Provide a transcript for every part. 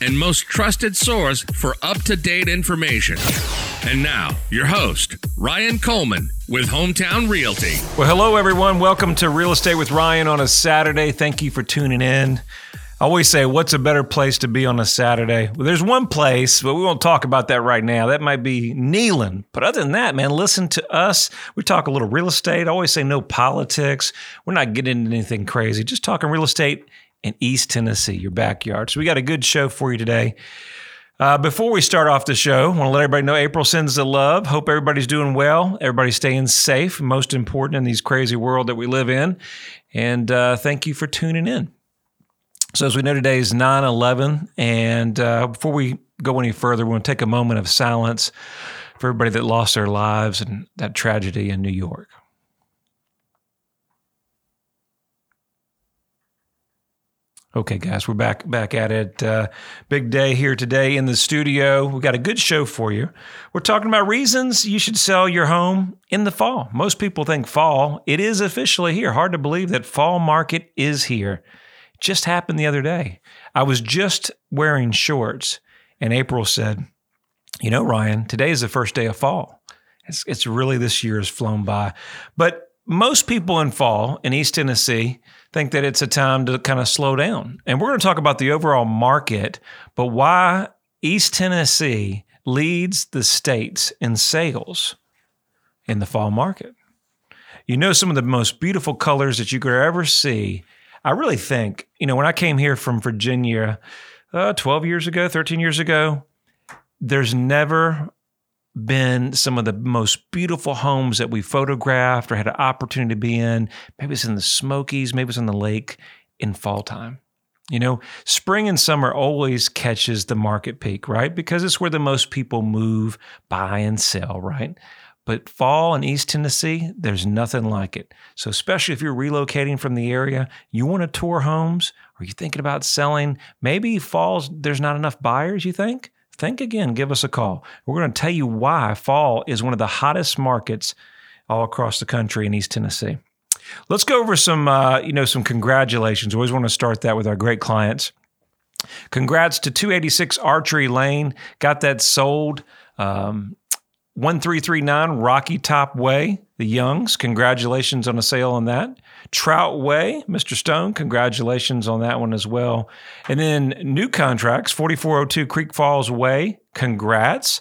and most trusted source for up to date information. And now, your host, Ryan Coleman with Hometown Realty. Well, hello, everyone. Welcome to Real Estate with Ryan on a Saturday. Thank you for tuning in. I always say, what's a better place to be on a Saturday? Well, there's one place, but we won't talk about that right now. That might be Neyland. But other than that, man, listen to us. We talk a little real estate. I always say no politics. We're not getting into anything crazy, just talking real estate in East Tennessee, your backyard. So we got a good show for you today. Uh, before we start off the show, I want to let everybody know April sends the love. Hope everybody's doing well. Everybody's staying safe. Most important in these crazy world that we live in. And uh, thank you for tuning in. So, as we know, today is 9 11. And uh, before we go any further, we want to take a moment of silence for everybody that lost their lives in that tragedy in New York. Okay, guys, we're back back at it. Uh, big day here today in the studio. We got a good show for you. We're talking about reasons you should sell your home in the fall. Most people think fall. It is officially here. Hard to believe that fall market is here. Just happened the other day. I was just wearing shorts, and April said, "You know, Ryan, today is the first day of fall. It's, it's really this year has flown by, but." Most people in fall in East Tennessee think that it's a time to kind of slow down. And we're going to talk about the overall market, but why East Tennessee leads the states in sales in the fall market. You know, some of the most beautiful colors that you could ever see I really think, you know, when I came here from Virginia uh, 12 years ago, 13 years ago, there's never been some of the most beautiful homes that we photographed or had an opportunity to be in. Maybe it's in the Smokies, maybe it's in the lake in fall time. You know, spring and summer always catches the market peak, right? Because it's where the most people move, buy, and sell, right? But fall in East Tennessee, there's nothing like it. So, especially if you're relocating from the area, you want to tour homes, or you're thinking about selling, maybe falls, there's not enough buyers, you think? Think again, give us a call. We're going to tell you why fall is one of the hottest markets all across the country in East Tennessee. Let's go over some, uh, you know, some congratulations. We always want to start that with our great clients. Congrats to 286 Archery Lane. Got that sold. Um, 1339 Rocky Top Way, the Youngs. Congratulations on a sale on that. Trout Way, Mr. Stone, congratulations on that one as well. And then new contracts, 4402 Creek Falls Way, congrats.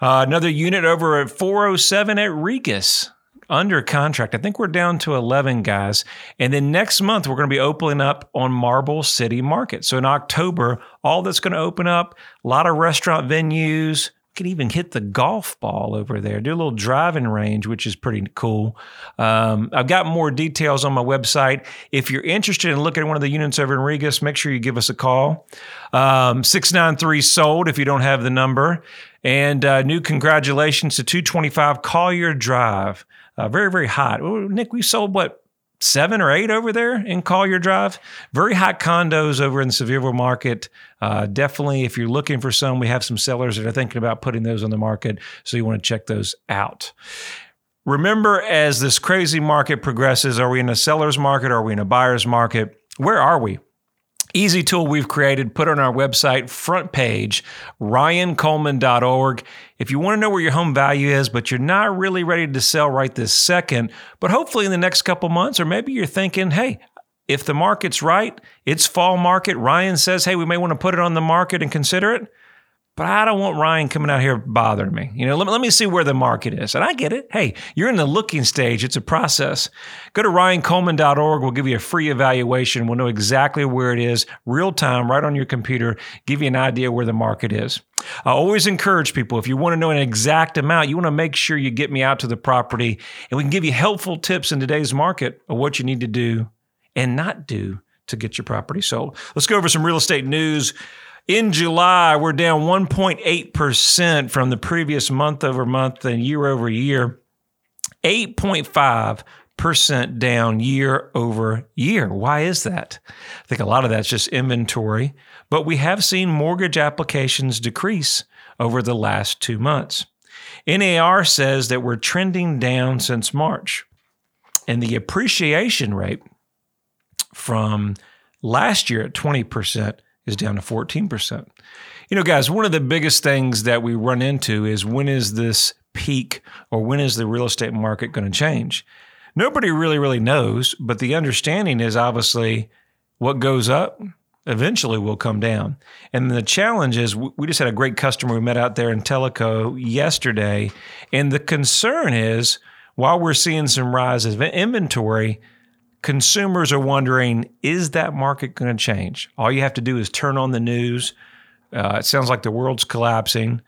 Uh, another unit over at 407 at Regas under contract. I think we're down to 11 guys. And then next month, we're going to be opening up on Marble City Market. So in October, all that's going to open up, a lot of restaurant venues, can even hit the golf ball over there, do a little driving range, which is pretty cool. Um, I've got more details on my website. If you're interested in looking at one of the units over in Regas, make sure you give us a call. Um, 693 sold if you don't have the number. And uh, new congratulations to 225 Collier Drive. Uh, very, very hot. Nick, we sold what? Seven or eight over there in Collier Drive. Very hot condos over in the Sevierville market. Uh, definitely, if you're looking for some, we have some sellers that are thinking about putting those on the market. So you want to check those out. Remember, as this crazy market progresses, are we in a seller's market? Are we in a buyer's market? Where are we? Easy tool we've created, put on our website, front page, ryancoleman.org. If you want to know where your home value is, but you're not really ready to sell right this second, but hopefully in the next couple months, or maybe you're thinking, hey, if the market's right, it's fall market. Ryan says, hey, we may want to put it on the market and consider it but I don't want Ryan coming out here bothering me. You know, let me, let me see where the market is. And I get it. Hey, you're in the looking stage. It's a process. Go to ryancoleman.org. We'll give you a free evaluation. We'll know exactly where it is, real time, right on your computer, give you an idea where the market is. I always encourage people, if you want to know an exact amount, you want to make sure you get me out to the property and we can give you helpful tips in today's market of what you need to do and not do to get your property sold. Let's go over some real estate news. In July, we're down 1.8% from the previous month over month and year over year. 8.5 percent down year over year. Why is that? I think a lot of that's just inventory, but we have seen mortgage applications decrease over the last two months. NAR says that we're trending down since March, and the appreciation rate from last year at 20% is down to 14%. You know, guys, one of the biggest things that we run into is when is this peak or when is the real estate market going to change? Nobody really, really knows, but the understanding is obviously what goes up eventually will come down. And the challenge is we just had a great customer we met out there in Tellico yesterday. And the concern is while we're seeing some rises of inventory, consumers are wondering is that market going to change? All you have to do is turn on the news. Uh, it sounds like the world's collapsing.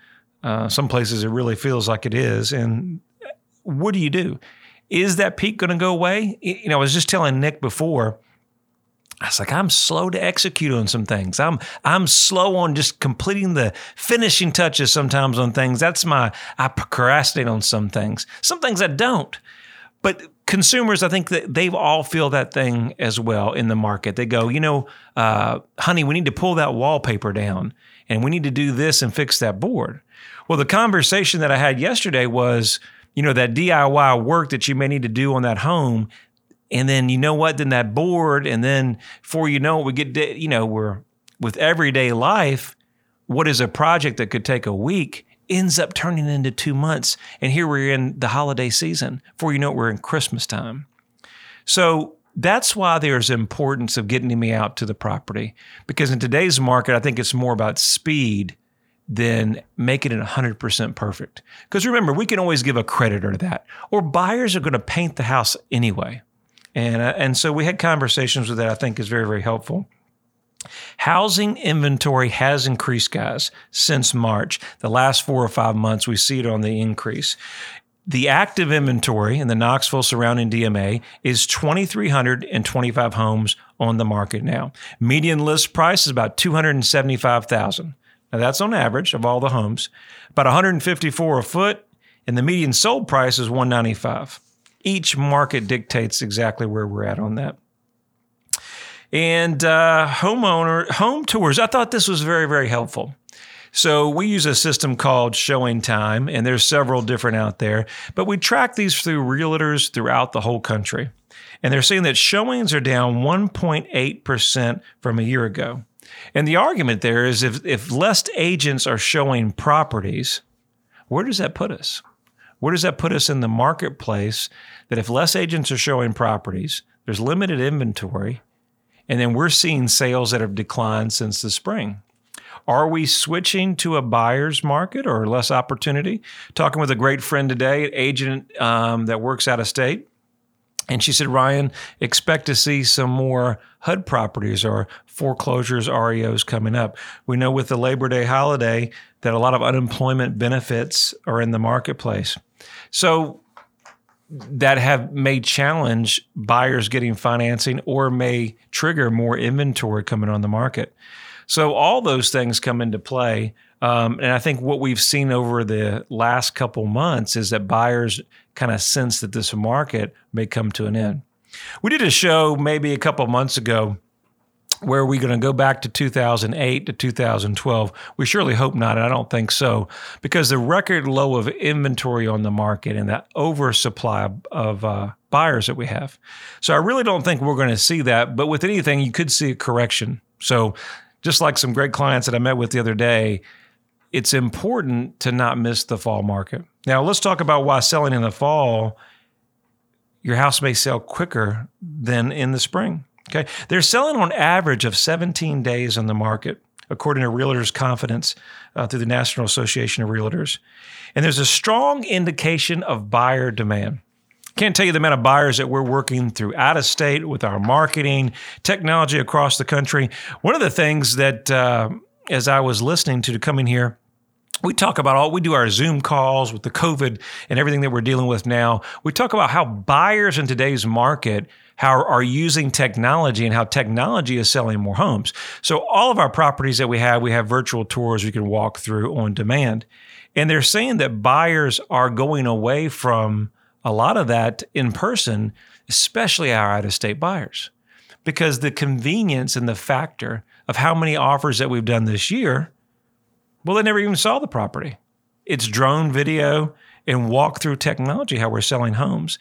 Uh, some places it really feels like it is. And what do you do? Is that peak going to go away? You know, I was just telling Nick before. I was like, I'm slow to execute on some things. I'm I'm slow on just completing the finishing touches sometimes on things. That's my I procrastinate on some things. Some things I don't. But consumers, I think that they all feel that thing as well in the market. They go, you know, uh, honey, we need to pull that wallpaper down, and we need to do this and fix that board. Well, the conversation that I had yesterday was you know, that DIY work that you may need to do on that home. And then you know what? Then that board, and then before you know it, we get, you know, we're with everyday life. What is a project that could take a week ends up turning into two months. And here we're in the holiday season. Before you know it, we're in Christmas time. So that's why there's importance of getting me out to the property because in today's market, I think it's more about speed than making it 100% perfect. Because remember, we can always give a creditor to that, or buyers are going to paint the house anyway. And, uh, and so we had conversations with that, I think is very, very helpful. Housing inventory has increased, guys, since March. The last four or five months, we see it on the increase. The active inventory in the Knoxville surrounding DMA is 2,325 homes on the market now. Median list price is about 275,000. Now that's on average of all the homes, about 154 a foot, and the median sold price is 195. Each market dictates exactly where we're at on that. And uh, homeowner home tours, I thought this was very very helpful. So we use a system called ShowingTime, and there's several different out there, but we track these through realtors throughout the whole country. And they're saying that showings are down 1.8% from a year ago. And the argument there is if, if less agents are showing properties, where does that put us? Where does that put us in the marketplace? That if less agents are showing properties, there's limited inventory, and then we're seeing sales that have declined since the spring. Are we switching to a buyer's market or less opportunity? Talking with a great friend today, an agent um, that works out of state, and she said, Ryan, expect to see some more HUD properties or foreclosures, REOs coming up. We know with the Labor Day holiday that a lot of unemployment benefits are in the marketplace. So that have may challenge buyers getting financing or may trigger more inventory coming on the market. So all those things come into play. Um, and I think what we've seen over the last couple months is that buyers kind of sense that this market may come to an end. We did a show maybe a couple months ago where are we're going to go back to 2008 to 2012. We surely hope not, and I don't think so, because the record low of inventory on the market and that oversupply of uh, buyers that we have. So I really don't think we're going to see that. But with anything, you could see a correction. So just like some great clients that I met with the other day, it's important to not miss the fall market. Now, let's talk about why selling in the fall, your house may sell quicker than in the spring. Okay. They're selling on average of 17 days on the market, according to Realtors Confidence uh, through the National Association of Realtors. And there's a strong indication of buyer demand. Can't tell you the amount of buyers that we're working through out of state with our marketing, technology across the country. One of the things that, uh, as I was listening to to come in here, we talk about all we do our Zoom calls with the COVID and everything that we're dealing with now. We talk about how buyers in today's market how are using technology and how technology is selling more homes. So all of our properties that we have, we have virtual tours we can walk through on demand. And they're saying that buyers are going away from a lot of that in person especially our out of state buyers, because the convenience and the factor of how many offers that we've done this year, well, they never even saw the property. It's drone video and walk through technology how we're selling homes.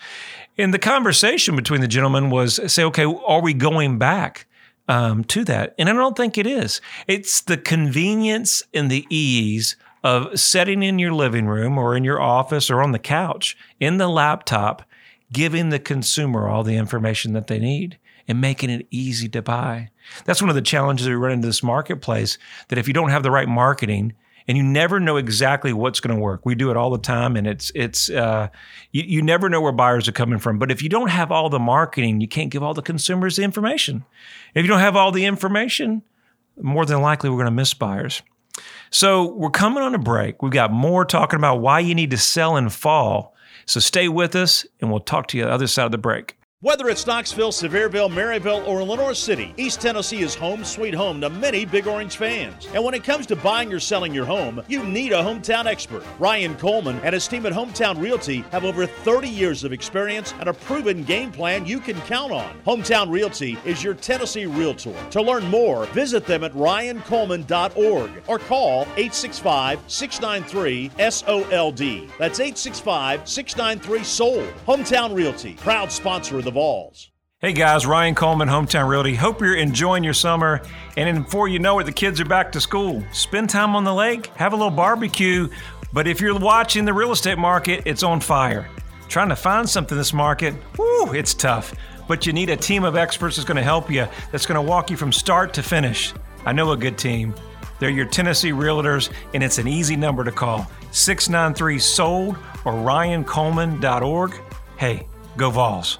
And the conversation between the gentlemen was say, okay, are we going back um, to that? And I don't think it is. It's the convenience and the ease of setting in your living room or in your office or on the couch in the laptop, giving the consumer all the information that they need and making it easy to buy. That's one of the challenges we run into this marketplace that if you don't have the right marketing, and you never know exactly what's going to work. We do it all the time, and it's it's uh, you, you never know where buyers are coming from. But if you don't have all the marketing, you can't give all the consumers the information. If you don't have all the information, more than likely we're going to miss buyers. So we're coming on a break. We've got more talking about why you need to sell in fall. So stay with us, and we'll talk to you the other side of the break. Whether it's Knoxville, Sevierville, Maryville, or Lenoir City, East Tennessee is home sweet home to many Big Orange fans. And when it comes to buying or selling your home, you need a hometown expert. Ryan Coleman and his team at Hometown Realty have over 30 years of experience and a proven game plan you can count on. Hometown Realty is your Tennessee realtor. To learn more, visit them at ryancoleman.org or call 865 693 SOLD. That's 865 693 SOLD. Hometown Realty, proud sponsor of the Vols. Hey guys, Ryan Coleman, Hometown Realty. Hope you're enjoying your summer. And before you know it, the kids are back to school. Spend time on the lake, have a little barbecue. But if you're watching the real estate market, it's on fire. Trying to find something in this market, whoo, it's tough. But you need a team of experts that's going to help you, that's going to walk you from start to finish. I know a good team. They're your Tennessee Realtors, and it's an easy number to call 693 SOLD or ryancoleman.org. Hey, go Vols.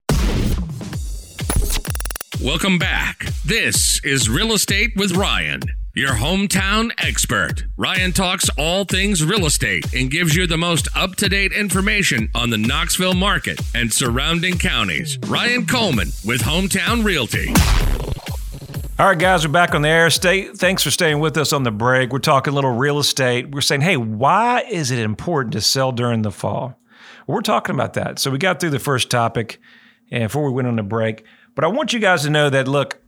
Welcome back. This is Real Estate with Ryan, your hometown expert. Ryan talks all things real estate and gives you the most up to date information on the Knoxville market and surrounding counties. Ryan Coleman with Hometown Realty. All right, guys, we're back on the air. Stay, thanks for staying with us on the break. We're talking a little real estate. We're saying, hey, why is it important to sell during the fall? We're talking about that. So we got through the first topic, and before we went on the break, but I want you guys to know that look,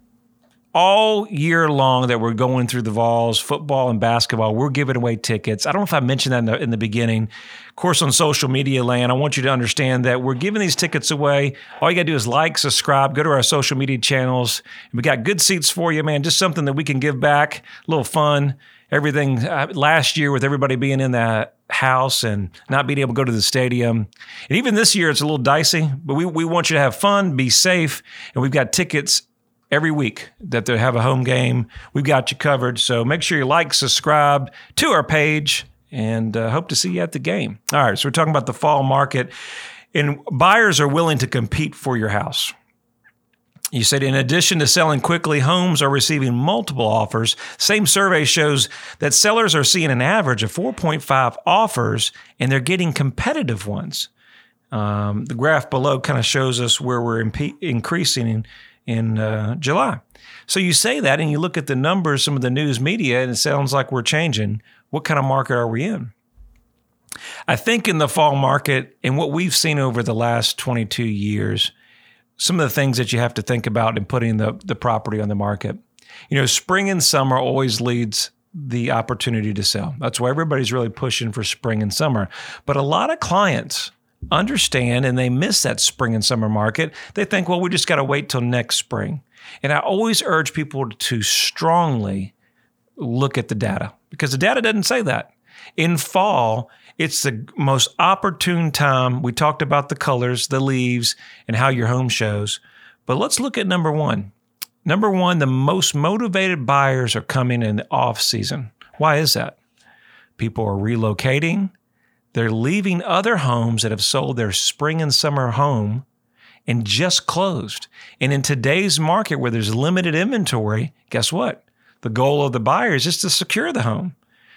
all year long that we're going through the Vols, football and basketball, we're giving away tickets. I don't know if I mentioned that in the, in the beginning. Of course, on social media land, I want you to understand that we're giving these tickets away. All you got to do is like, subscribe, go to our social media channels. We got good seats for you, man. Just something that we can give back, a little fun. Everything uh, last year with everybody being in that house and not being able to go to the stadium. And even this year, it's a little dicey, but we, we want you to have fun, be safe, and we've got tickets every week that they have a home game. We've got you covered. So make sure you like, subscribe to our page, and uh, hope to see you at the game. All right, so we're talking about the fall market, and buyers are willing to compete for your house. You said, in addition to selling quickly, homes are receiving multiple offers. Same survey shows that sellers are seeing an average of 4.5 offers and they're getting competitive ones. Um, the graph below kind of shows us where we're imp- increasing in, in uh, July. So you say that and you look at the numbers, some of the news media, and it sounds like we're changing. What kind of market are we in? I think in the fall market and what we've seen over the last 22 years, some of the things that you have to think about in putting the, the property on the market. You know, spring and summer always leads the opportunity to sell. That's why everybody's really pushing for spring and summer. But a lot of clients understand and they miss that spring and summer market. They think, well, we just got to wait till next spring. And I always urge people to strongly look at the data because the data doesn't say that. In fall, it's the most opportune time. We talked about the colors, the leaves, and how your home shows. But let's look at number one. Number one, the most motivated buyers are coming in the off season. Why is that? People are relocating. They're leaving other homes that have sold their spring and summer home and just closed. And in today's market where there's limited inventory, guess what? The goal of the buyer is just to secure the home.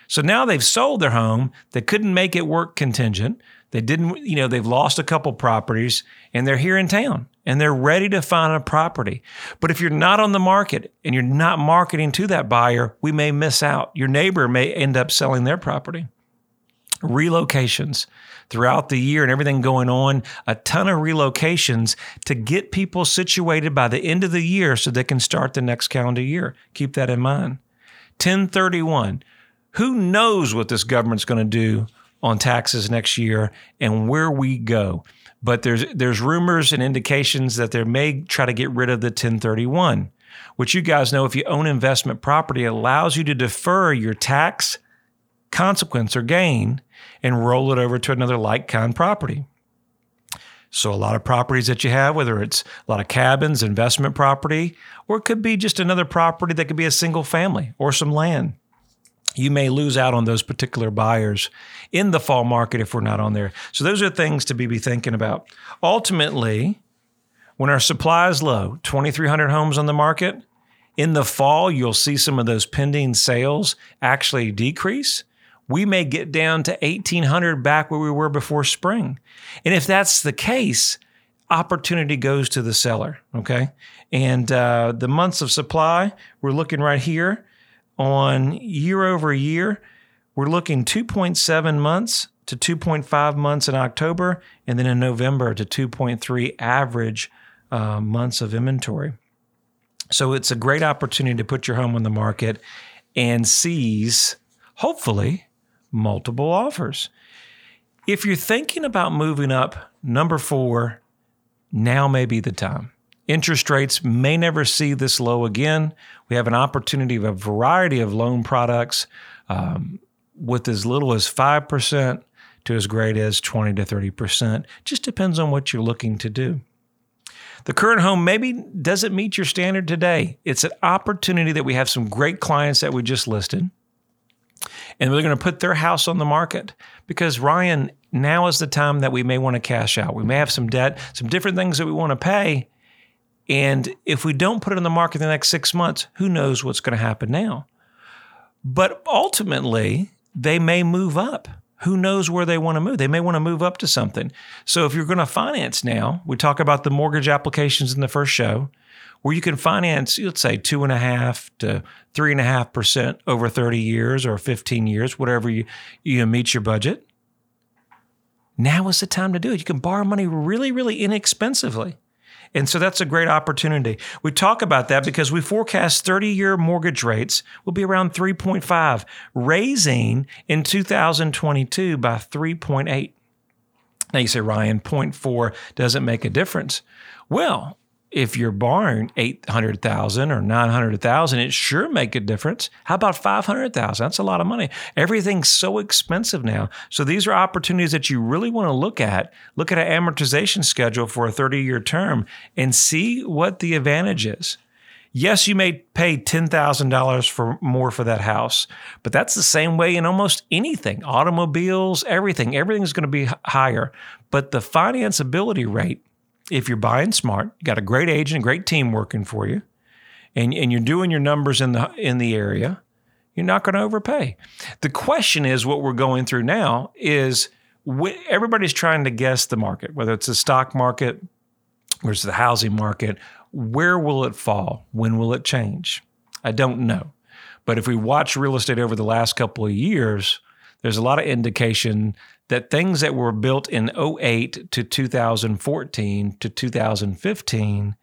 So now they've sold their home. They couldn't make it work contingent. They didn't, you know, they've lost a couple properties and they're here in town and they're ready to find a property. But if you're not on the market and you're not marketing to that buyer, we may miss out. Your neighbor may end up selling their property. Relocations throughout the year and everything going on, a ton of relocations to get people situated by the end of the year so they can start the next calendar year. Keep that in mind. 1031. Who knows what this government's going to do on taxes next year and where we go. But there's there's rumors and indications that they may try to get rid of the 1031, which you guys know if you own investment property allows you to defer your tax consequence or gain and roll it over to another like kind property. So, a lot of properties that you have, whether it's a lot of cabins, investment property, or it could be just another property that could be a single family or some land you may lose out on those particular buyers in the fall market if we're not on there. So those are things to be, be thinking about. Ultimately, when our supply is low, 2,300 homes on the market, in the fall, you'll see some of those pending sales actually decrease. We may get down to 1,800 back where we were before spring. And if that's the case, opportunity goes to the seller. Okay. And uh, the months of supply, we're looking right here on year over year, we're looking 2.7 months to 2.5 months in October, and then in November to 2.3 average uh, months of inventory. So it's a great opportunity to put your home on the market and seize, hopefully, multiple offers. If you're thinking about moving up, number four, now may be the time. Interest rates may never see this low again. We have an opportunity of a variety of loan products um, with as little as 5% to as great as 20 to 30%. Just depends on what you're looking to do. The current home maybe doesn't meet your standard today. It's an opportunity that we have some great clients that we just listed. And they're going to put their house on the market because Ryan, now is the time that we may want to cash out. We may have some debt, some different things that we want to pay. And if we don't put it on the market in the next six months, who knows what's going to happen now? But ultimately, they may move up. Who knows where they want to move? They may want to move up to something. So if you're going to finance now, we talk about the mortgage applications in the first show, where you can finance, let's say two and a half to three and a half percent over 30 years or 15 years, whatever you, you meet your budget. Now is the time to do it. You can borrow money really, really inexpensively. And so that's a great opportunity. We talk about that because we forecast 30 year mortgage rates will be around 3.5, raising in 2022 by 3.8. Now you say, Ryan, 0.4 doesn't make a difference. Well, if you're borrowing 800,000 or 900,000, it sure make a difference. How about 500,000? That's a lot of money. Everything's so expensive now. So these are opportunities that you really want to look at. Look at an amortization schedule for a 30-year term and see what the advantage is. Yes, you may pay $10,000 for more for that house, but that's the same way in almost anything. Automobiles, everything, everything's going to be higher, but the financeability rate if you're buying smart, you got a great agent, a great team working for you, and, and you're doing your numbers in the in the area, you're not going to overpay. The question is what we're going through now is wh- everybody's trying to guess the market, whether it's the stock market or it's the housing market. Where will it fall? When will it change? I don't know. But if we watch real estate over the last couple of years, there's a lot of indication that things that were built in 08 to 2014 to 2015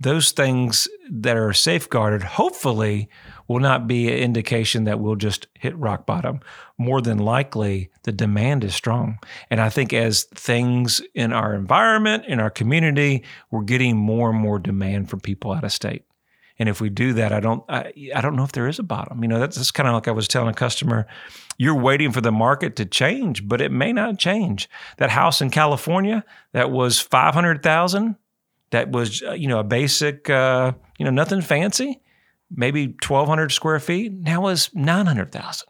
those things that are safeguarded, hopefully, will not be an indication that we'll just hit rock bottom. More than likely, the demand is strong. And I think as things in our environment, in our community, we're getting more and more demand from people out of state. And if we do that, I don't, I, I don't know if there is a bottom. You know, that's, that's kind of like I was telling a customer, you're waiting for the market to change, but it may not change. That house in California that was 500,000, that was, uh, you know, a basic, uh, you know, nothing fancy maybe 1,200 square feet. Now is 900,000.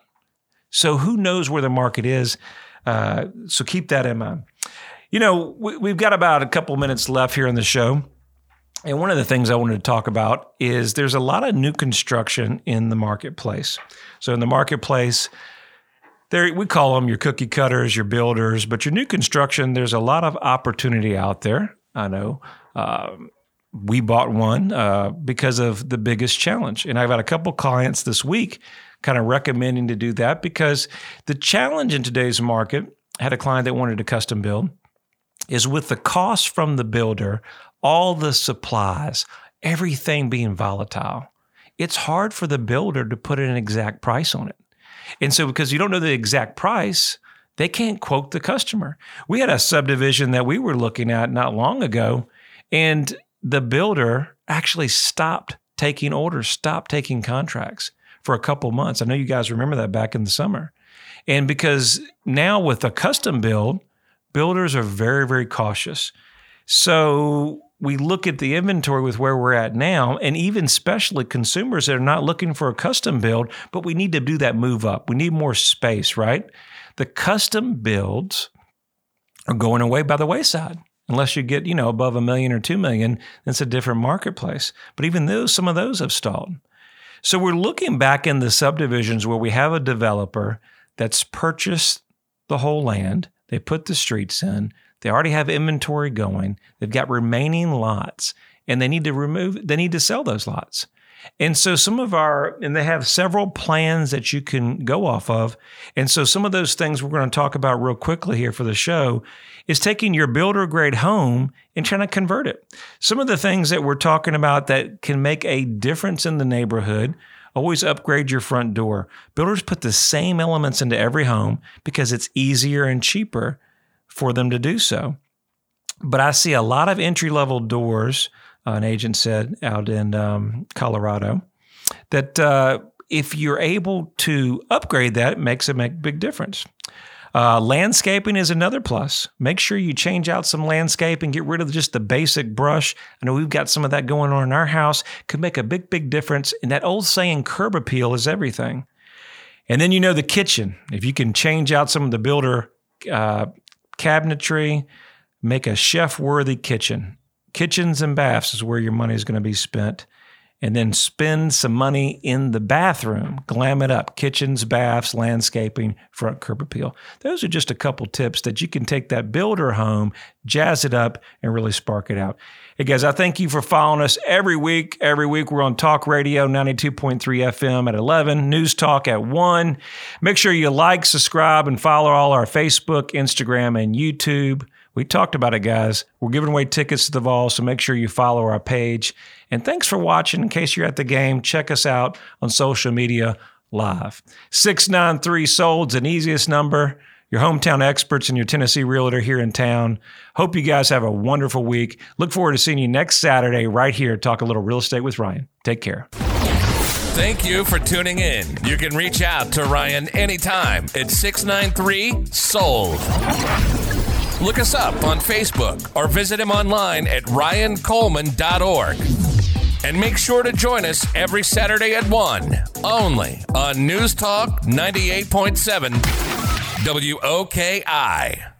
So who knows where the market is? Uh, so keep that in mind. You know, we, have got about a couple minutes left here in the show. And one of the things I wanted to talk about is there's a lot of new construction in the marketplace. So in the marketplace, there we call them your cookie cutters, your builders, but your new construction, there's a lot of opportunity out there. I know. Um, we bought one uh, because of the biggest challenge. And I've had a couple clients this week kind of recommending to do that because the challenge in today's market, I had a client that wanted to custom build, is with the cost from the builder, all the supplies, everything being volatile. It's hard for the builder to put an exact price on it. And so, because you don't know the exact price, they can't quote the customer. We had a subdivision that we were looking at not long ago, and the builder actually stopped taking orders, stopped taking contracts for a couple months. I know you guys remember that back in the summer. And because now with a custom build, builders are very, very cautious. So we look at the inventory with where we're at now, and even especially consumers that are not looking for a custom build, but we need to do that move up. We need more space, right? The custom builds are going away by the wayside. Unless you get, you know, above a million or two million, it's a different marketplace. But even those, some of those have stalled. So we're looking back in the subdivisions where we have a developer that's purchased the whole land, they put the streets in, they already have inventory going, they've got remaining lots, and they need to remove, they need to sell those lots. And so some of our, and they have several plans that you can go off of. And so some of those things we're going to talk about real quickly here for the show is taking your builder grade home and trying to convert it. Some of the things that we're talking about that can make a difference in the neighborhood. Always upgrade your front door. Builders put the same elements into every home because it's easier and cheaper for them to do so. But I see a lot of entry level doors an agent said out in um, Colorado, that uh, if you're able to upgrade that, it makes a make big difference. Uh, landscaping is another plus. Make sure you change out some landscape and get rid of just the basic brush. I know we've got some of that going on in our house. Could make a big, big difference. And that old saying, curb appeal is everything. And then you know the kitchen. If you can change out some of the builder uh, cabinetry, make a chef worthy kitchen kitchens and baths is where your money is going to be spent. And then spend some money in the bathroom, glam it up, kitchens, baths, landscaping, front curb appeal. Those are just a couple tips that you can take that builder home, jazz it up, and really spark it out. Hey guys, I thank you for following us every week. Every week we're on Talk Radio 92.3 FM at 11, News Talk at 1. Make sure you like, subscribe, and follow all our Facebook, Instagram, and YouTube. We talked about it, guys. We're giving away tickets to the Vol, so make sure you follow our page. And thanks for watching. In case you're at the game, check us out on social media live. 693 Sold's an easiest number. Your hometown experts and your Tennessee realtor here in town. Hope you guys have a wonderful week. Look forward to seeing you next Saturday right here. Talk a little real estate with Ryan. Take care. Thank you for tuning in. You can reach out to Ryan anytime at 693 Sold. Look us up on Facebook or visit him online at ryancoleman.org. And make sure to join us every Saturday at 1, only on News Talk 98.7 WOKI.